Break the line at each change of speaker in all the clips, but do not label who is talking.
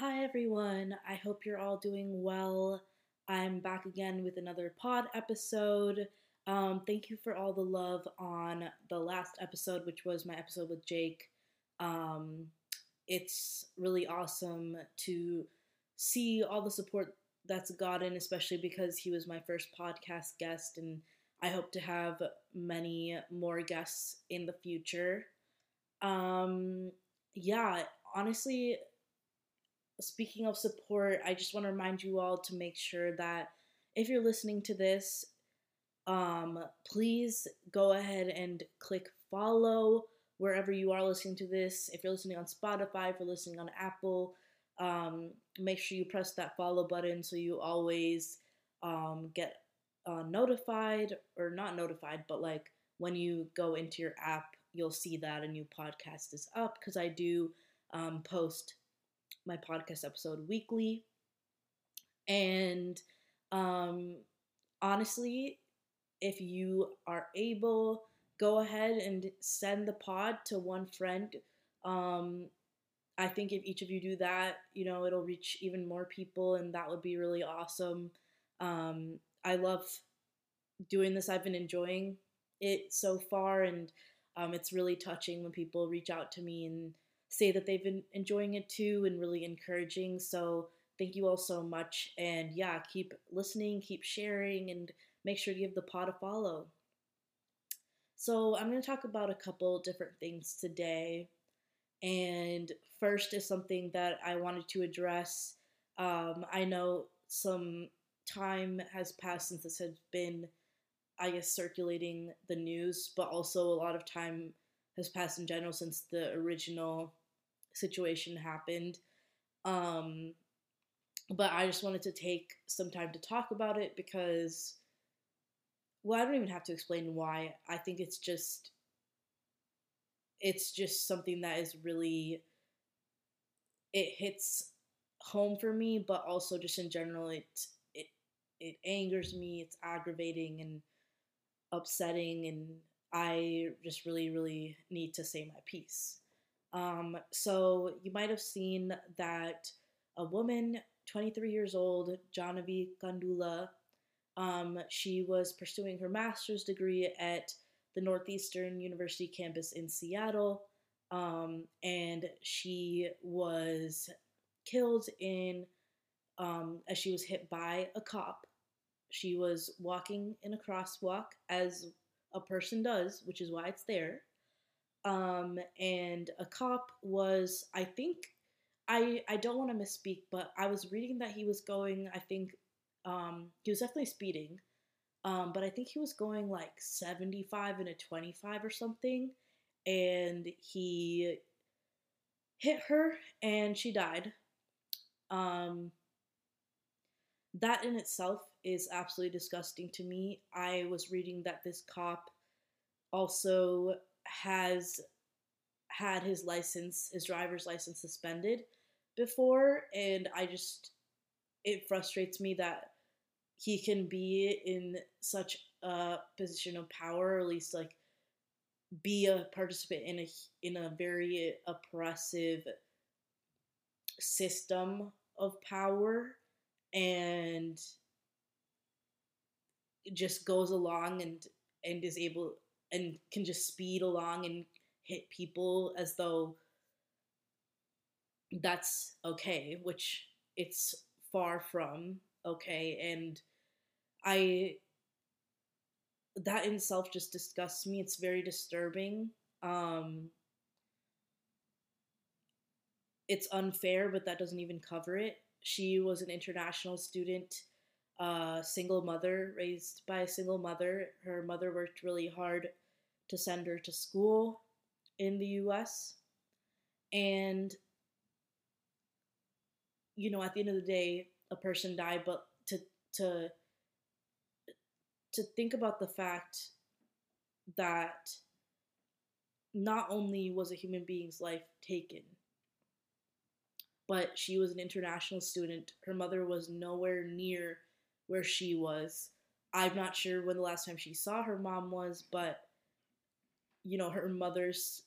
Hi, everyone. I hope you're all doing well. I'm back again with another pod episode. Um, thank you for all the love on the last episode, which was my episode with Jake. Um, it's really awesome to see all the support that's gotten, especially because he was my first podcast guest, and I hope to have many more guests in the future. Um, yeah, honestly, speaking of support, I just want to remind you all to make sure that if you're listening to this, um, please go ahead and click follow wherever you are listening to this. If you're listening on Spotify, if you're listening on Apple, um, make sure you press that follow button so you always um, get uh, notified or not notified, but like when you go into your app, you'll see that a new podcast is up because I do um, post my podcast episode weekly. And um, honestly, if you are able, go ahead and send the pod to one friend. Um, I think if each of you do that, you know, it'll reach even more people, and that would be really awesome. Um, I love doing this. I've been enjoying it so far, and um, it's really touching when people reach out to me and say that they've been enjoying it too and really encouraging. So thank you all so much. And yeah, keep listening, keep sharing, and make sure to give the pod a follow. So I'm going to talk about a couple different things today. And first is something that I wanted to address. Um, I know some time has passed since this has been, I guess, circulating the news, but also a lot of time has passed in general since the original situation happened. Um, but I just wanted to take some time to talk about it because, well, I don't even have to explain why. I think it's just, it's just something that is really, it hits home for me, but also just in general, it it it angers me. It's aggravating and upsetting, and I just really, really need to say my piece. Um, so you might have seen that a woman, 23 years old, Jahnavi Kandula, um, she was pursuing her master's degree at the Northeastern University campus in Seattle, um, and she was killed in um, as she was hit by a cop. She was walking in a crosswalk as a person does, which is why it's there um, and a cop was, I think, I I don't want to misspeak, but I was reading that he was going. I think um, he was definitely speeding, um, but I think he was going like seventy five and a twenty five or something, and he hit her and she died. Um, that in itself is absolutely disgusting to me. I was reading that this cop also has had his license, his driver's license suspended before, and I just it frustrates me that he can be in such a position of power, or at least like be a participant in a in a very oppressive system of power and just goes along and and is able and can just speed along and hit people as though that's okay, which it's far from okay. And I, that in itself just disgusts me. It's very disturbing. Um, it's unfair, but that doesn't even cover it. She was an international student a single mother raised by a single mother. Her mother worked really hard to send her to school in the US. And, you know, at the end of the day, a person died, but to, to, to think about the fact that not only was a human being's life taken, but she was an international student. Her mother was nowhere near where she was. I'm not sure when the last time she saw her mom was, but you know, her mother's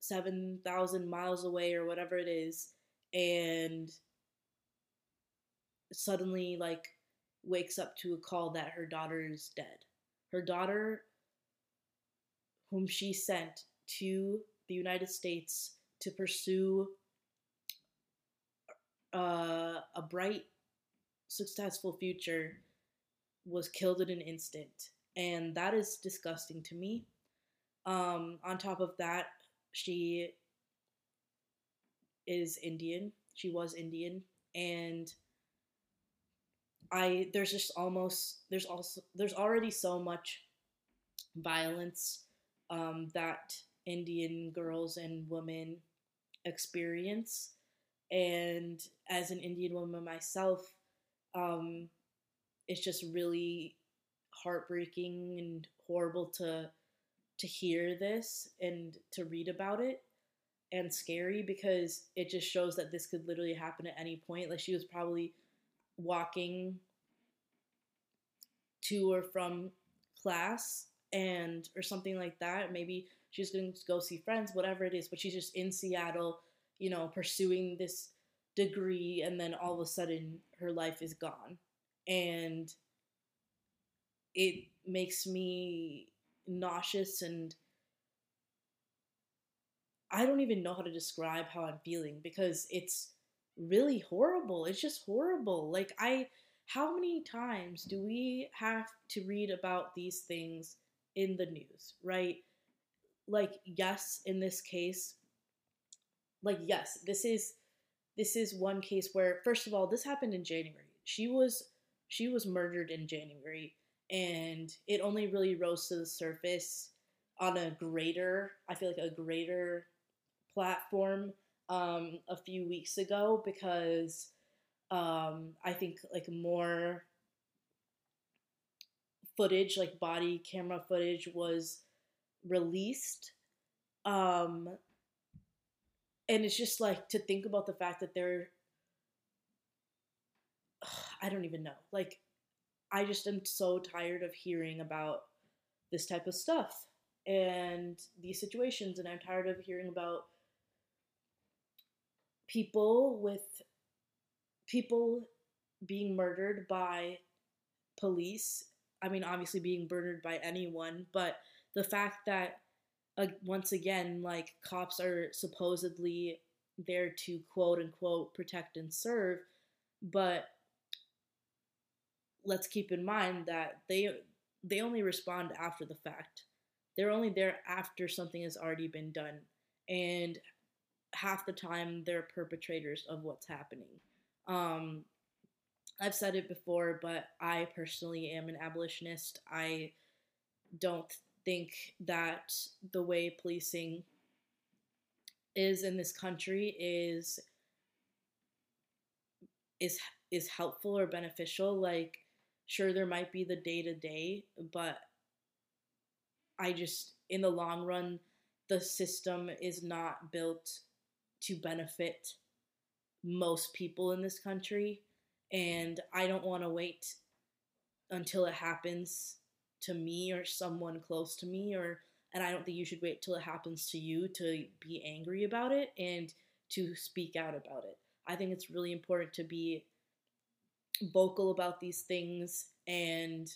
7,000 miles away or whatever it is. and suddenly like wakes up to a call that her daughter is dead. Her daughter whom she sent to the United States to pursue uh, a bright, successful future was killed in an instant. And that is disgusting to me. Um, on top of that, she is Indian. She was Indian. And I there's just almost there's also there's already so much violence um, that Indian girls and women experience. And as an Indian woman myself, um, it's just really heartbreaking and horrible to to hear this and to read about it and scary because it just shows that this could literally happen at any point like she was probably walking to or from class and or something like that. Maybe she's going to go see friends, whatever it is, but she's just in Seattle, you know, pursuing this degree and then all of a sudden her life is gone. And it makes me nauseous and I don't even know how to describe how I'm feeling because it's really horrible. It's just horrible. Like I how many times do we have to read about these things in the news, right? Like yes, in this case, like yes, this is this is one case where first of all, this happened in January. She was she was murdered in January and it only really rose to the surface on a greater, I feel like a greater platform um, a few weeks ago because um, I think like more footage, like body camera footage, was released. Um, and it's just like to think about the fact that they're, I don't even know. Like, I just am so tired of hearing about this type of stuff and these situations, and I'm tired of hearing about people with people being murdered by police. I mean, obviously being murdered by anyone, but the fact that uh, once again, like cops are supposedly there to quote unquote protect and serve, but let's keep in mind that they they only respond after the fact. They're only there after something has already been done, and half the time they're perpetrators of what's happening. Um, I've said it before, but I personally am an abolitionist. I don't think that the way policing is in this country is is is helpful or beneficial like sure there might be the day to day but i just in the long run the system is not built to benefit most people in this country and I don't want to wait until it happens to me or someone close to me or and I don't think you should wait till it happens to you to be angry about it and to speak out about it. I think it's really important to be vocal about these things and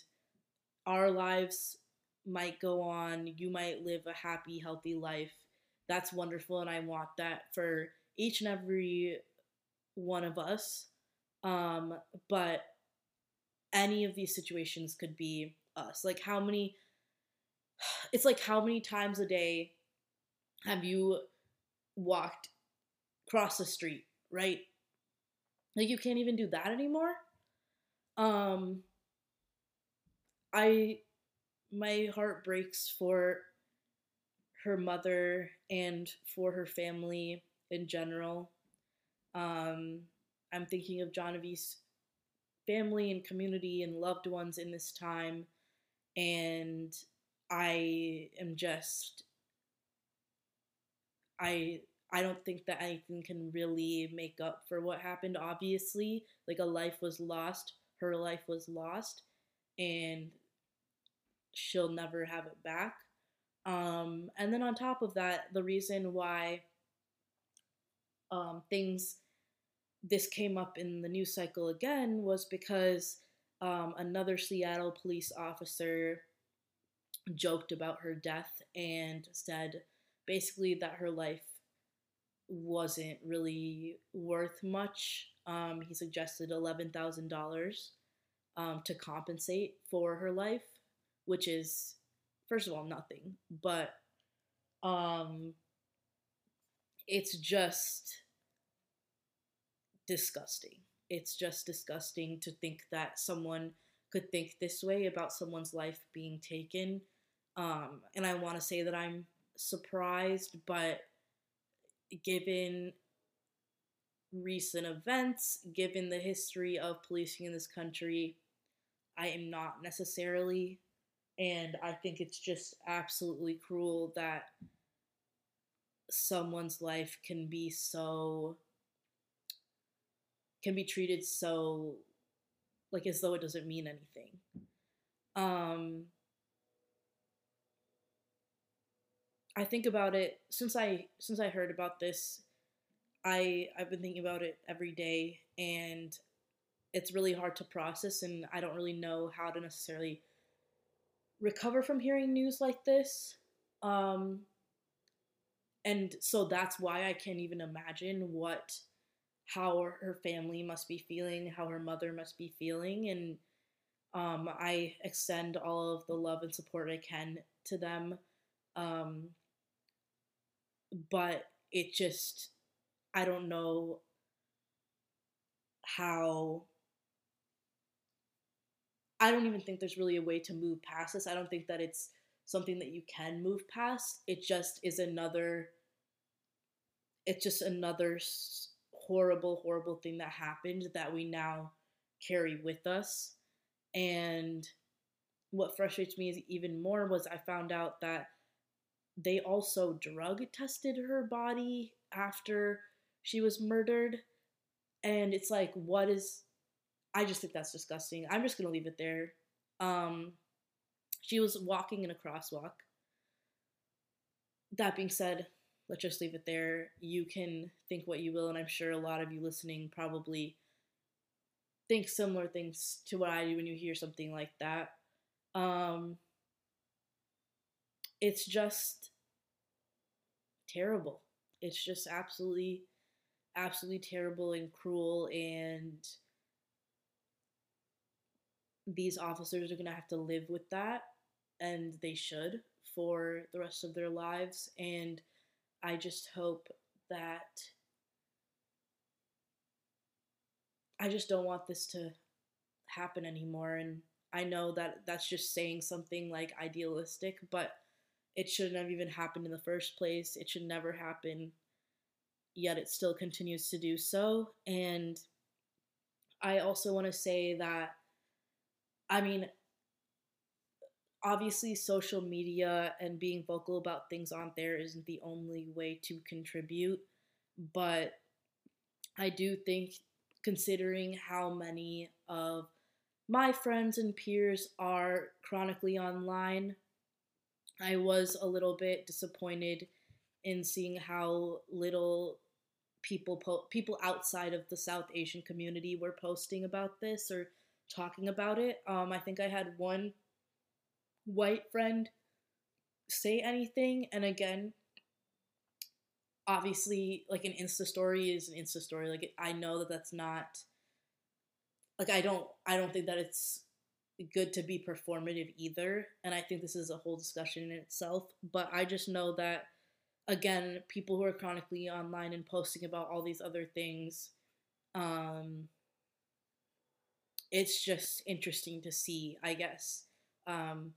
our lives might go on. You might live a happy, healthy life. That's wonderful and I want that for each and every one of us. Um, but any of these situations could be us. Like how many it's like how many times a day have you walked across the street, right? Like you can't even do that anymore. Um I my heart breaks for her mother and for her family in general. Um I'm thinking of Jahnavi's family and community and loved ones in this time. And I am just I I don't think that anything can really make up for what happened. Obviously, like a life was lost, her life was lost, and she'll never have it back. Um, and then on top of that, the reason why um, things this came up in the news cycle again was because um, another Seattle police officer joked about her death and said basically that her life wasn't really worth much. Um, he suggested $11,000 um, to compensate for her life, which is, first of all, nothing. But um, it's just disgusting. It's just disgusting to think that someone could think this way about someone's life being taken. Um, and I want to say that I'm surprised, but given recent events, given the history of policing in this country, I am not necessarily. And I think it's just absolutely cruel that someone's life can be so can be treated so like as though it doesn't mean anything. Um I think about it since I since I heard about this I I've been thinking about it every day and it's really hard to process and I don't really know how to necessarily recover from hearing news like this. Um and so that's why I can't even imagine what how her family must be feeling, how her mother must be feeling, and um, I extend all of the love and support I can to them. Um, but it just, I don't know how. I don't even think there's really a way to move past this. I don't think that it's something that you can move past. It just is another. It's just another horrible, horrible thing that happened that we now carry with us. And what frustrates me even more was I found out that they also drug tested her body after she was murdered. And it's like, what is. I just think that's disgusting. I'm just going to leave it there. Um, she was walking in a crosswalk. That being said, let's just leave it there. You can think what you will, and I'm sure a lot of you listening probably think similar things to what I do when you hear something like that. Um, it's just terrible. It's just absolutely, absolutely terrible and cruel, and these officers are going to have to live with that, and they should for the rest of their lives. And I just hope that I just don't want this to happen anymore. And I know that that's just saying something like idealistic, but it shouldn't have even happened in the first place. It should never happen, yet it still continues to do so. And I also want to say that, I mean, obviously social media and being vocal about things on there isn't the only way to contribute but i do think considering how many of my friends and peers are chronically online i was a little bit disappointed in seeing how little people po- people outside of the south asian community were posting about this or talking about it. Um, i think i had one white friend say anything and again obviously like an insta story is an insta story. Like i know that that's not like i don't i don't think that it's good to be performative either and i think this is a whole discussion in itself but i just know that again people who are chronically online and posting about all these other things um it's just interesting to see i guess um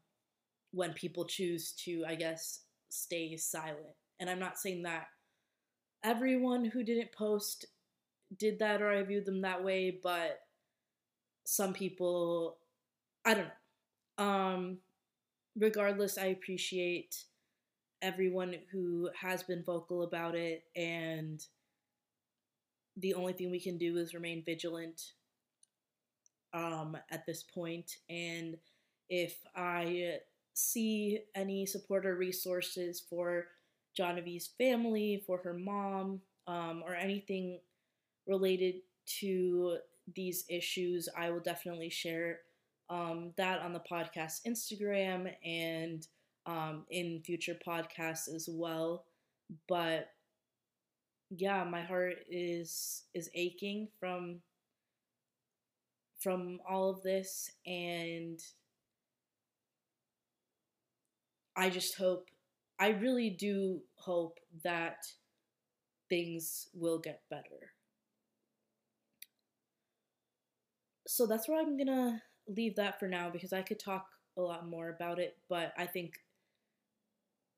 when people choose to, I guess, stay silent. And I'm not saying that everyone who didn't post did that or I viewed them that way, but some people, I don't know. Um, regardless, I appreciate everyone who has been vocal about it, and the only thing we can do is remain vigilant um, at this point. And if I see any support or resources for Jahnavi's family, for her mom, um, or anything related to these issues, I will definitely share um, that on the podcast Instagram and um, in future podcasts as well. But yeah, my heart is is aching from from all of this and I just hope I really do hope that things will get better. So that's where I'm gonna leave that for now because I could talk a lot more about it, but I think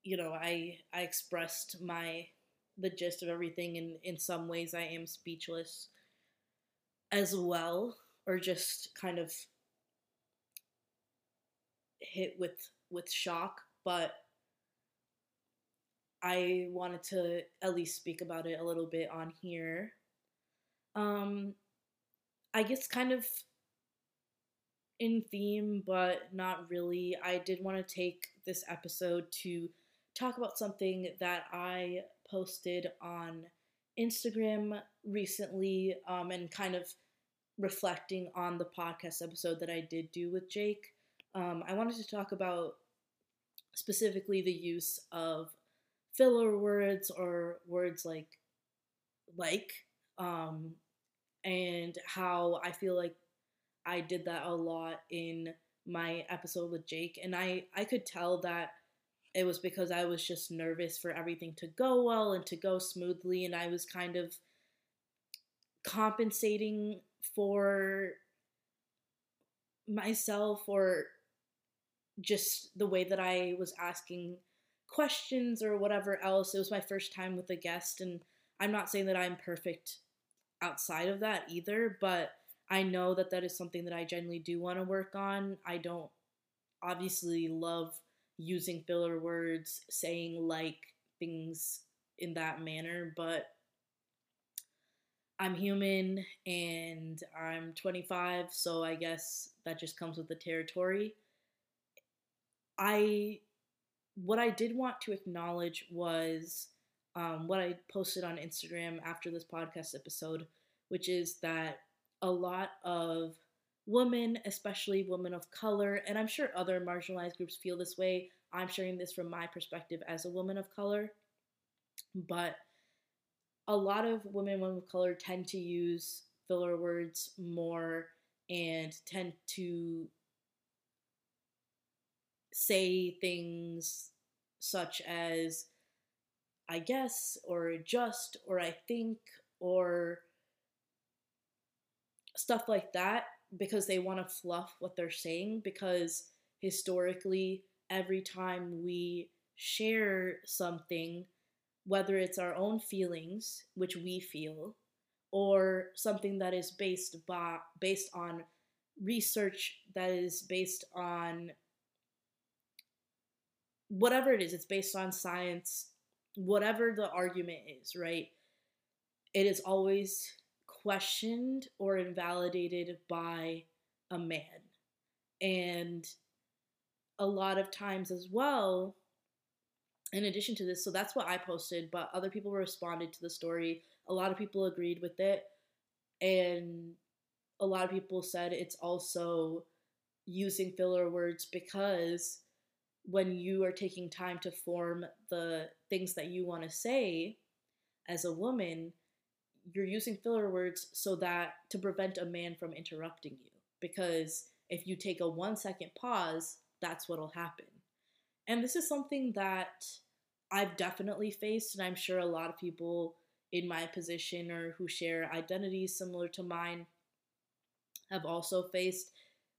you know, I I expressed my the gist of everything and in some ways I am speechless as well or just kind of hit with with shock, but I wanted to at least speak about it a little bit on here. Um I guess kind of in theme, but not really. I did want to take this episode to talk about something that I posted on Instagram recently um, and kind of reflecting on the podcast episode that I did do with Jake. Um, I wanted to talk about specifically the use of filler words or words like like um, and how I feel like I did that a lot in my episode with Jake and I I could tell that it was because I was just nervous for everything to go well and to go smoothly, and I was kind of compensating for myself or just the way that I was asking questions or whatever else. It was my first time with a guest, and I'm not saying that I'm perfect outside of that either, but I know that that is something that I genuinely do want to work on. I don't obviously love using filler words, saying like things in that manner, but I'm human and I'm 25, so I guess that just comes with the territory. I what I did want to acknowledge was um, what I posted on Instagram after this podcast episode, which is that a lot of women, especially women of color, and I'm sure other marginalized groups feel this way. I'm sharing this from my perspective as a woman of color. But a lot of women, women of color tend to use filler words more and tend to say things such as I guess, or just, or I think, or stuff like that because they want to fluff what they're saying because historically every time we share something whether it's our own feelings which we feel or something that is based by, based on research that is based on whatever it is it's based on science whatever the argument is right? It is always questioned or invalidated by a man. And a lot of times as well, in addition to this, so that's what I posted, but other people responded to the story. A lot of people agreed with it. And a lot of people said it's also using filler words because when you are taking time to form the things that you want to say as a woman, you're using filler words so that to prevent a man from interrupting you because if you take a one second pause that's what'll happen. And this is something that i've definitely faced and i'm sure a lot of people in my position or who share identities similar to mine have also faced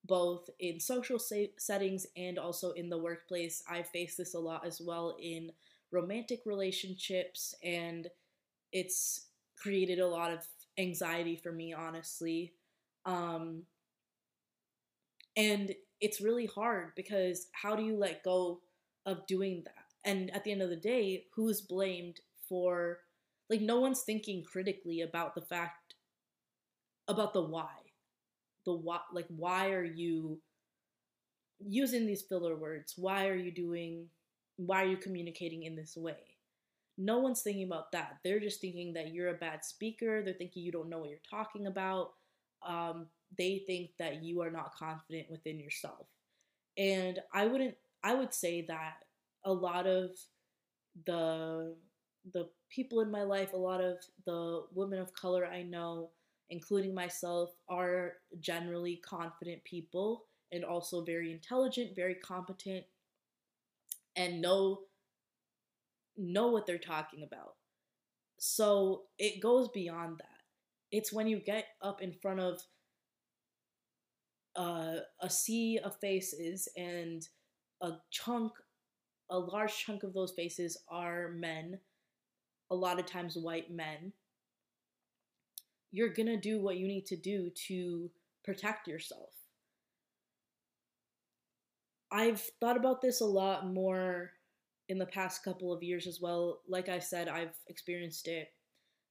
both in social settings and also in the workplace. I face this a lot as well in romantic relationships and it's created a lot of anxiety for me, honestly. Um, and it's really hard because how do you let go of doing that? And at the end of the day, who's blamed for, like, no one's thinking critically about the fact, about the why. The why, like, why are you using these filler words? Why are you doing, why are you communicating in this way? No one's thinking about that. They're just thinking that you're a bad speaker. They're thinking you don't know what you're talking about. Um, they think that you are not confident within yourself. And I wouldn't, I would say that a lot of the the people in my life, a lot of the women of color I know, including myself, are generally confident people and also very intelligent, very competent, and know know what they're talking about. So it goes beyond that. It's when you get up in front of uh, a sea of faces and a chunk, a large chunk of those faces are men, a lot of times white men. You're gonna do what you need to do to protect yourself. I've thought about this a lot more in the past couple of years as well. Like I said, I've experienced it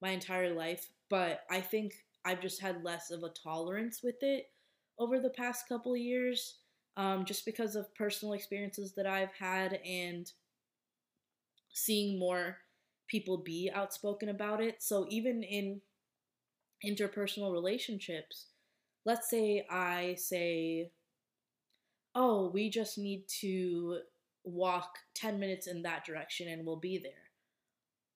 my entire life, but I think I've just had less of a tolerance with it over the past couple of years, um, just because of personal experiences that I've had and seeing more people be outspoken about it. So even in interpersonal relationships, let's say I say, oh, we just need to walk 10 minutes in that direction and we'll be there.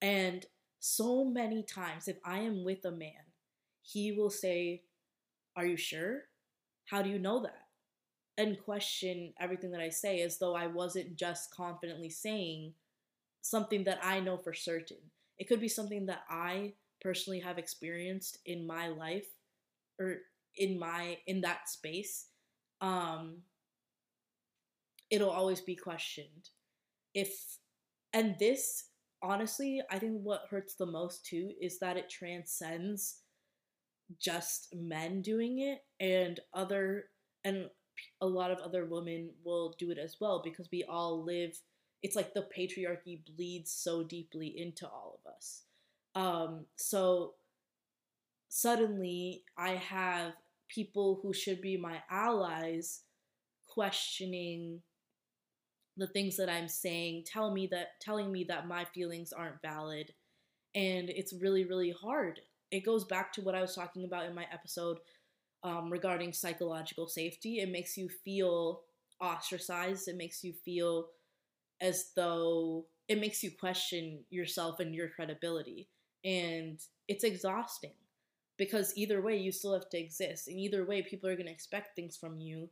And so many times, if I am with a man, he will say, Are you sure? How do you know that? And question everything that I say as though I wasn't just confidently saying something that I know for certain. It could be something that I personally have experienced in my life or in my in that space um it'll always be questioned. If and this honestly, I think what hurts the most too is that it transcends just men doing it and other and a lot of other women will do it as well because we all live it's like the patriarchy bleeds so deeply into all of us um so suddenly i have people who should be my allies questioning the things that I'm saying, tell me that telling me that my feelings aren't valid. And it's really, really hard. It goes back to what I was talking about in my episode um, regarding psychological safety. It makes you feel ostracized. It makes you feel as though it makes you question yourself and your credibility. And it's exhausting because either way, you still have to exist. And either way, people are going to expect things from you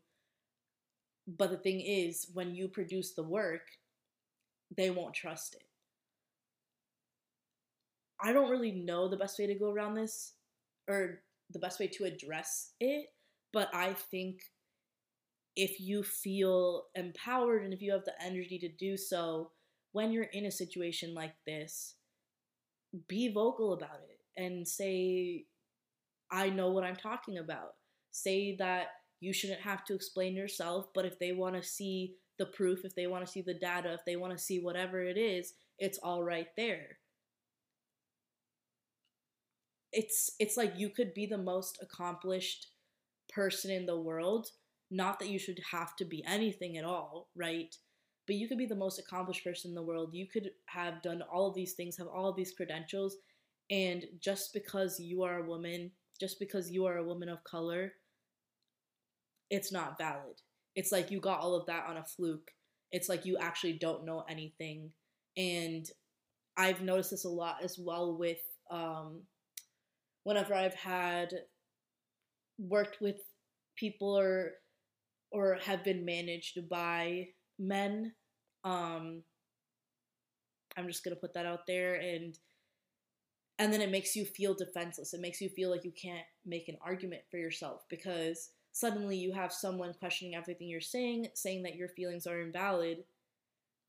but the thing is, when you produce the work, they won't trust it. I don't really know the best way to go around this or the best way to address it, but I think if you feel empowered and if you have the energy to do so, when you're in a situation like this, be vocal about it and say, I know what I'm talking about. Say that you shouldn't have to explain yourself, but if they want to see the proof, if they want to see the data, if they want to see whatever it is, it's all right there. It's it's like you could be the most accomplished person in the world, not that you should have to be anything at all, right? But you could be the most accomplished person in the world. You could have done all of these things, have all of these credentials, and just because you are a woman, just because you are a woman of color, it's not valid. It's like you got all of that on a fluke. It's like you actually don't know anything. And I've noticed this a lot as well with um, whenever I've had worked with people or or have been managed by men. Um, I'm just gonna put that out there and and then it makes you feel defenseless. It makes you feel like you can't make an argument for yourself because suddenly you have someone questioning everything you're saying, saying that your feelings are invalid,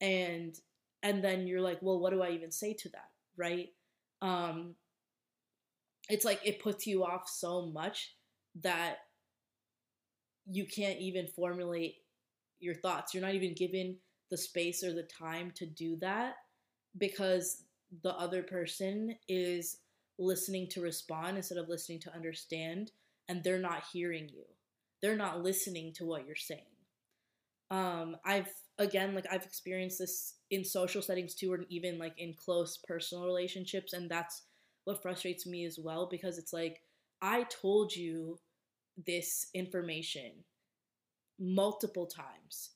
and and then you're like, well, what do I even say to that, right? Um, it's like it puts you off so much that you can't even formulate your thoughts. You're not even given the space or the time to do that because the other person is listening to respond instead of listening to understand and they're not hearing you they're not listening to what you're saying. Um, I've again, like I've experienced this in social settings too, or even like in close personal relationships, and that's what frustrates me as well because it's like I told you this information multiple times.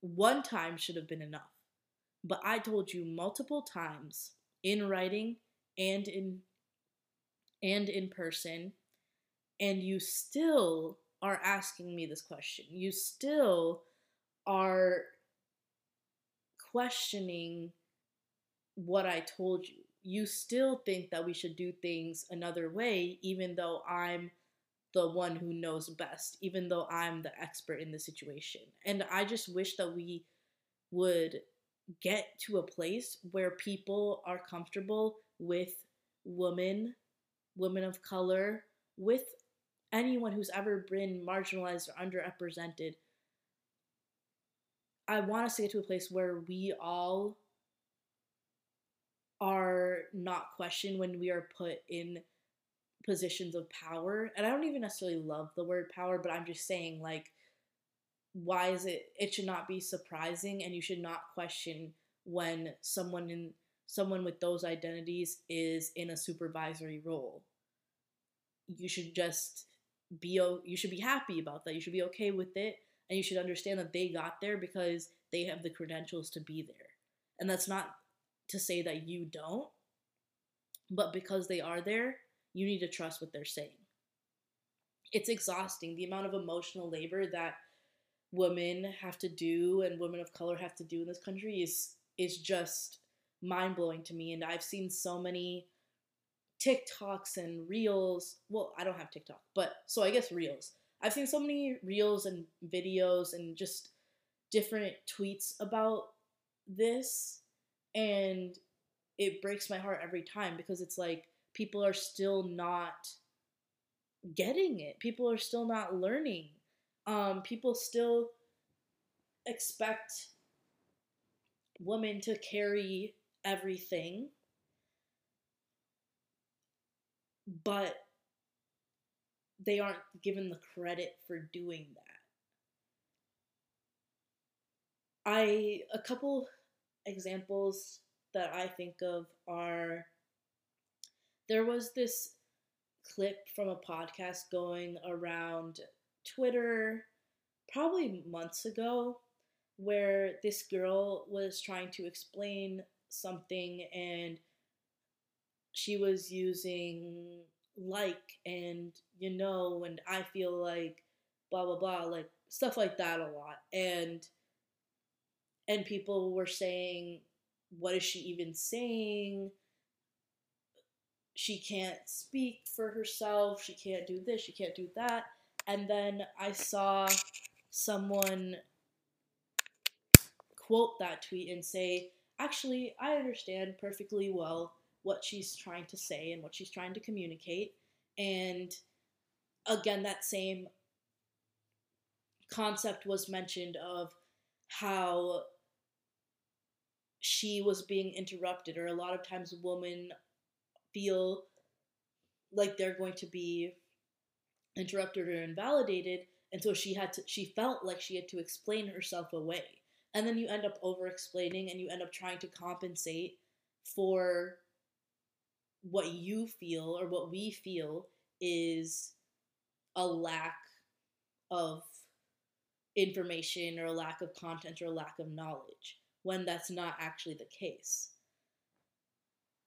One time should have been enough. But I told you multiple times in writing and in and in person and you still are asking me this question. You still are questioning what I told you. You still think that we should do things another way, even though I'm the one who knows best, even though I'm the expert in the situation. And I just wish that we would get to a place where people are comfortable with women, women of color, with anyone who's ever been marginalized or underrepresented. I want us to get to a place where we all are not questioned when we are put in positions of power. And I don't even necessarily love the word power, but I'm just saying, like, why is it, it should not be surprising and you should not question when someone in someone with those identities is in a supervisory role. You should just be you should be happy about that. You should be okay with it and you should understand that they got there because they have the credentials to be there. And that's not to say that you don't, but because they are there, you need to trust what they're saying. It's exhausting the amount of emotional labor that women have to do and women of color have to do in this country is is just mind blowing to me. And I've seen so many TikToks and reels. Well, I don't have TikTok, but so I guess reels. I've seen so many reels and videos and just different tweets about this. And it breaks my heart every time because it's like people are still not getting it. People are still not learning. Um, people still expect women to carry everything, but they aren't given the credit for doing that. I a couple examples that I think of are there was this clip from a podcast going around Twitter probably months ago where this girl was trying to explain something and she was using like and you know and I feel like blah blah blah like stuff like that a lot. And and people were saying what is she even saying? She can't speak for herself. She can't do this. She can't do that. And then I saw someone quote that tweet and say, actually, I understand perfectly well what she's trying to say and what she's trying to communicate. And again, that same concept was mentioned of how she was being interrupted, or a lot of times women feel like they're going to be interrupted or invalidated and so she had to she felt like she had to explain herself away and then you end up over explaining and you end up trying to compensate for what you feel or what we feel is a lack of information or a lack of content or a lack of knowledge when that's not actually the case.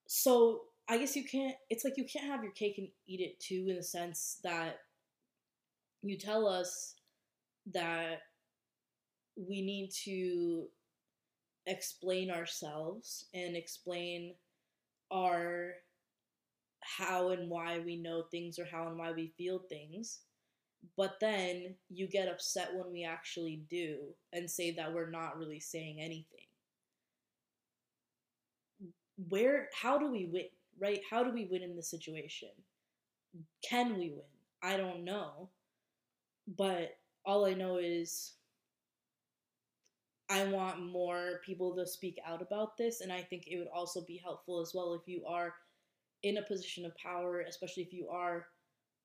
So I guess you can't, it's like you can't have your cake and eat it too, in the sense that you tell us that we need to explain ourselves and explain our how and why we know things or how and why we feel things. But then you get upset when we actually do and say that we're not really saying anything. Where, how do we win, right? How do we win in this situation? Can we win? I don't know. But all I know is I want more people to speak out about this, and I think it would also be helpful as well if you are in a position of power, especially if you are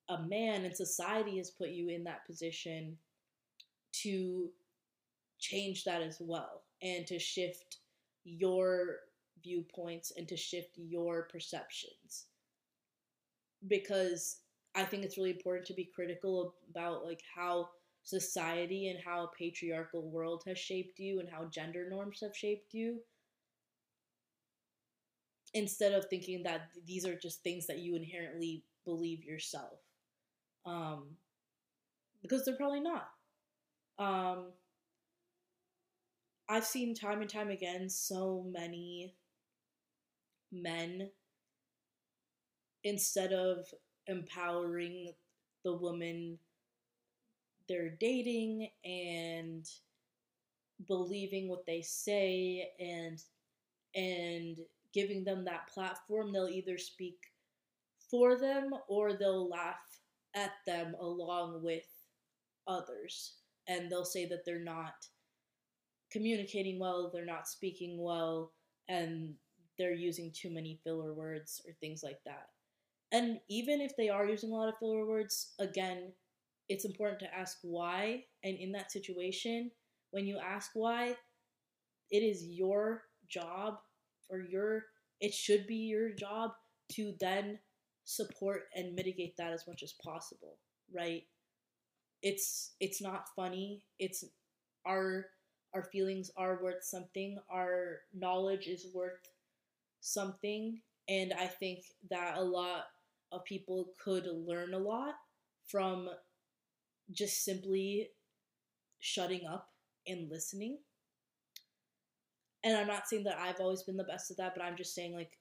a man and society has put you in that position to change that as well. and to shift your viewpoints and to shift your perceptions because i think it's really important to be critical about like how society and how a patriarchal world has shaped you and how gender norms have shaped you instead of thinking that these are just things that you inherently believe yourself. Um, because they're probably not. Um, i've seen time and time again so many men instead of empowering the woman they're dating and believing what they say and and giving them that platform they'll either speak for them or they'll laugh at them along with others and they'll say that they're not communicating well they're not speaking well and they're using too many filler words or things like that and even if they are using a lot of filler words again it's important to ask why. And in that situation, when you ask why, it is your job or your, it should be your job to then support and mitigate that as much as possible, right? It's it's not funny. It's our our feelings are worth something. Our knowledge is worth something, and I think that a lot of people could learn a lot from just simply shutting up and listening. And I'm not saying that I've always been the best at that, but I'm just saying, like,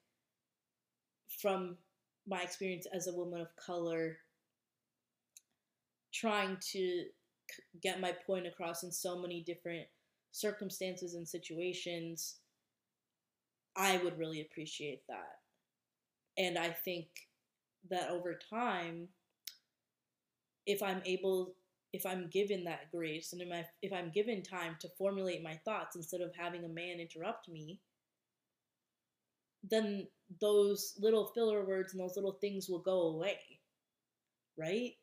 from my experience as a woman of color, trying to get my point across in so many different circumstances and situations, I would really appreciate that. And I think that over time, if I'm able if I'm given that grace and if I'm given time to formulate my thoughts instead of having a man interrupt me, then those little filler words and those little things will go away. Right?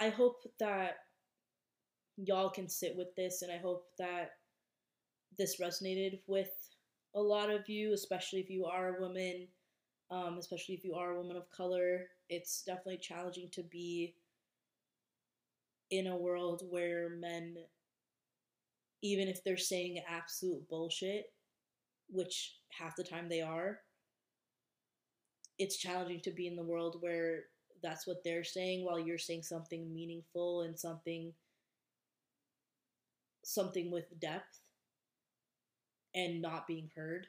I hope that y'all can sit with this and I hope that this resonated with a lot of you, especially if you are a woman um, especially if you are a woman of color. It's definitely challenging to be in a world where men, even if they're saying absolute bullshit, which half the time they are, it's challenging to be in the world where that's what they're saying while you're saying something meaningful and something something with depth and not being heard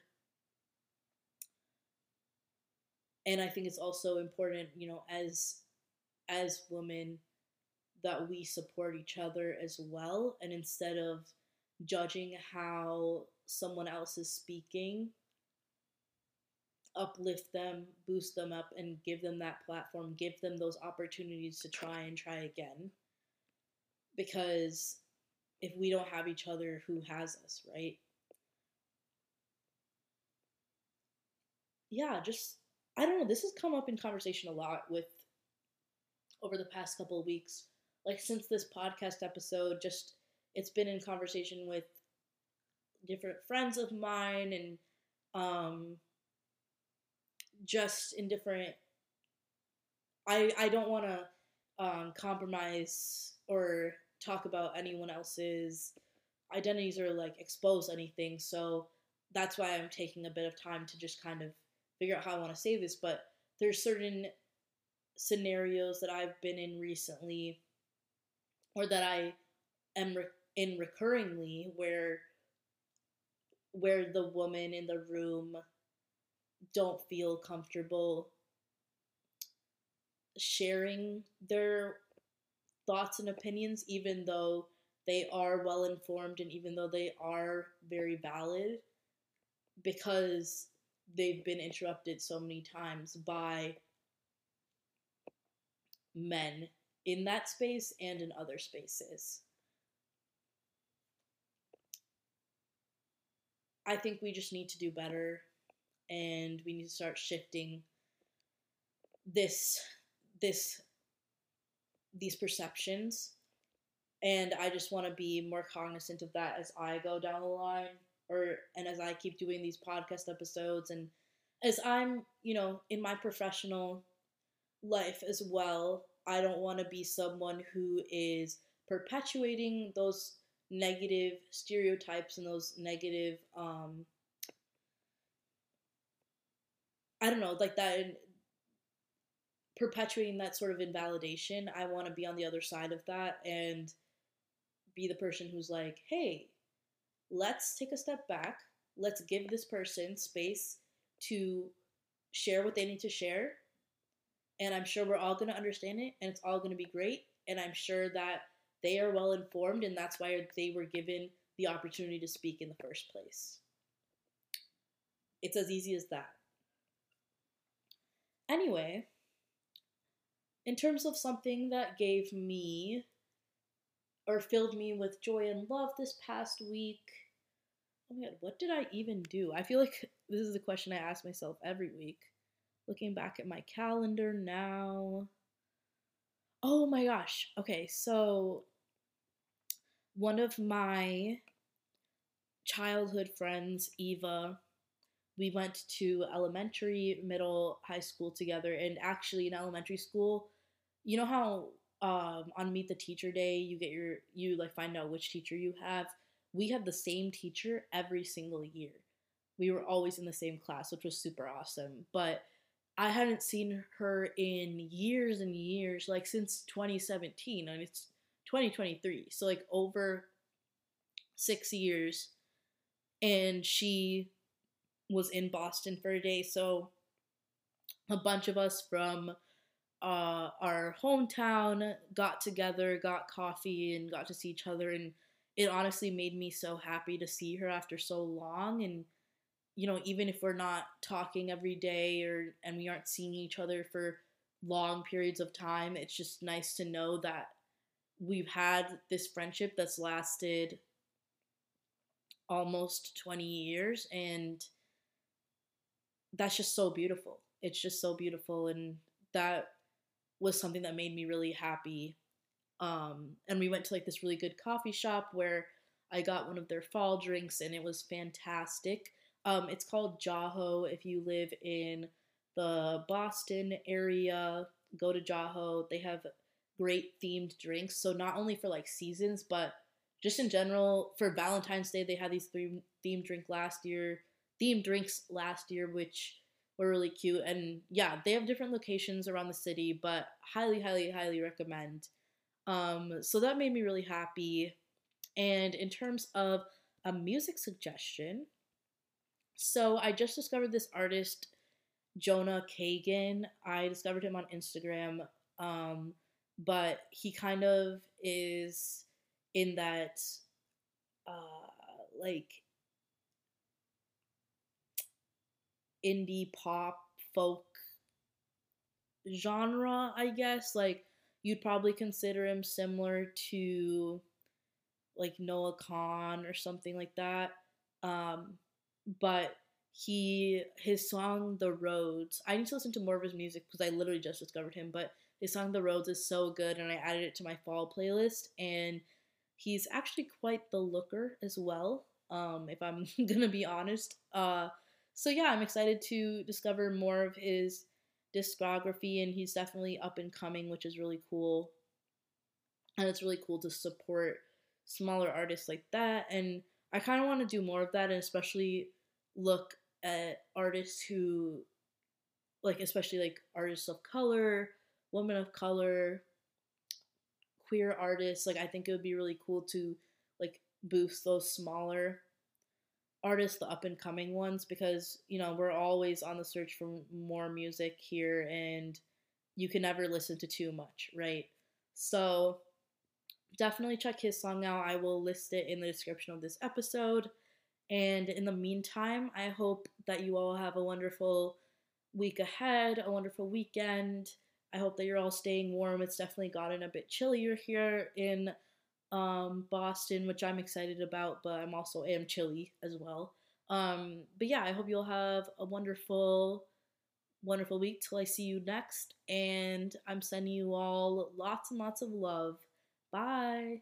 and I think it's also important, you know, as as women that we support each other as well. And instead of judging how someone else is speaking uplift them boost them up and give them that platform give them those opportunities to try and try again. Because if we don't have each other who has us right? Yeah just I don't know. This has come up in conversation a lot with over the past couple of weeks. Like since this podcast episode, just it's been in conversation with different friends of mine and um just in different I I don't want to um, compromise or talk about anyone else's identities or like expose anything. So that's why I'm taking a bit of time to just kind of figure out how I want to say this, but there's certain scenarios that I've been in recently or that I am re- in recurringly where where the woman in the room don't feel comfortable sharing their thoughts and opinions even though they are well informed and even though they are very valid because they've been interrupted so many times by men in that space and in other spaces. I think we just need to do better and we need to start shifting this this these perceptions and I just want to be more cognizant of that as I go down the line or and as I keep doing these podcast episodes and as I'm, you know, in my professional life as well, I don't want to be someone who is perpetuating those negative stereotypes and those negative um I don't know, like that perpetuating that sort of invalidation. I want to be on the other side of that and be the person who's like, hey, let's take a step back. Let's give this person space to share what they need to share. And I'm sure we're all going to understand it and it's all going to be great. And I'm sure that they are well informed and that's why they were given the opportunity to speak in the first place. It's as easy as that. Anyway, in terms of something that gave me or filled me with joy and love this past week, oh my god, what did I even do? I feel like this is a question I ask myself every week. Looking back at my calendar now. Oh my gosh. Okay, so one of my childhood friends, Eva, we went to elementary, middle, high school together. And actually, in elementary school, you know how um, on Meet the Teacher Day you get your you like find out which teacher you have. We had the same teacher every single year. We were always in the same class, which was super awesome. But I hadn't seen her in years and years, like since 2017, and it's 2023, so like over six years. And she was in Boston for a day, so a bunch of us from uh, our hometown got together, got coffee, and got to see each other. And it honestly made me so happy to see her after so long. And you know, even if we're not talking every day or and we aren't seeing each other for long periods of time, it's just nice to know that we've had this friendship that's lasted almost 20 years and that's just so beautiful. It's just so beautiful and that was something that made me really happy. Um, and we went to like this really good coffee shop where I got one of their fall drinks and it was fantastic. Um, it's called Jaho. If you live in the Boston area, go to Jaho. They have great themed drinks. So not only for like seasons, but just in general for Valentine's Day, they had these three themed drink last year themed drinks last year, which were really cute. And yeah, they have different locations around the city, but highly, highly, highly recommend. Um, so that made me really happy. And in terms of a music suggestion, so I just discovered this artist, Jonah Kagen. I discovered him on Instagram, um, but he kind of is in that uh, like indie pop folk genre, I guess. Like you'd probably consider him similar to like Noah Kahan or something like that. Um, but he his song The Roads. I need to listen to more of his music because I literally just discovered him, but his song The Roads is so good and I added it to my fall playlist and he's actually quite the looker as well. Um, if I'm gonna be honest. Uh so yeah, I'm excited to discover more of his discography, and he's definitely up and coming, which is really cool. And it's really cool to support smaller artists like that. And I kind of want to do more of that, and especially look at artists who, like, especially like artists of color, women of color, queer artists. Like, I think it would be really cool to like boost those smaller artists, the up and coming ones, because you know we're always on the search for more music here, and you can never listen to too much, right? So definitely check his song out. I will list it in the description of this episode. And in the meantime, I hope that you all have a wonderful week ahead, a wonderful weekend. I hope that you're all staying warm. It's definitely gotten a bit chillier here in um, Boston, which I'm excited about, but I'm also am chilly as well. Um, but yeah, I hope you'll have a wonderful, wonderful week till I see you next. And I'm sending you all lots and lots of love. Bye.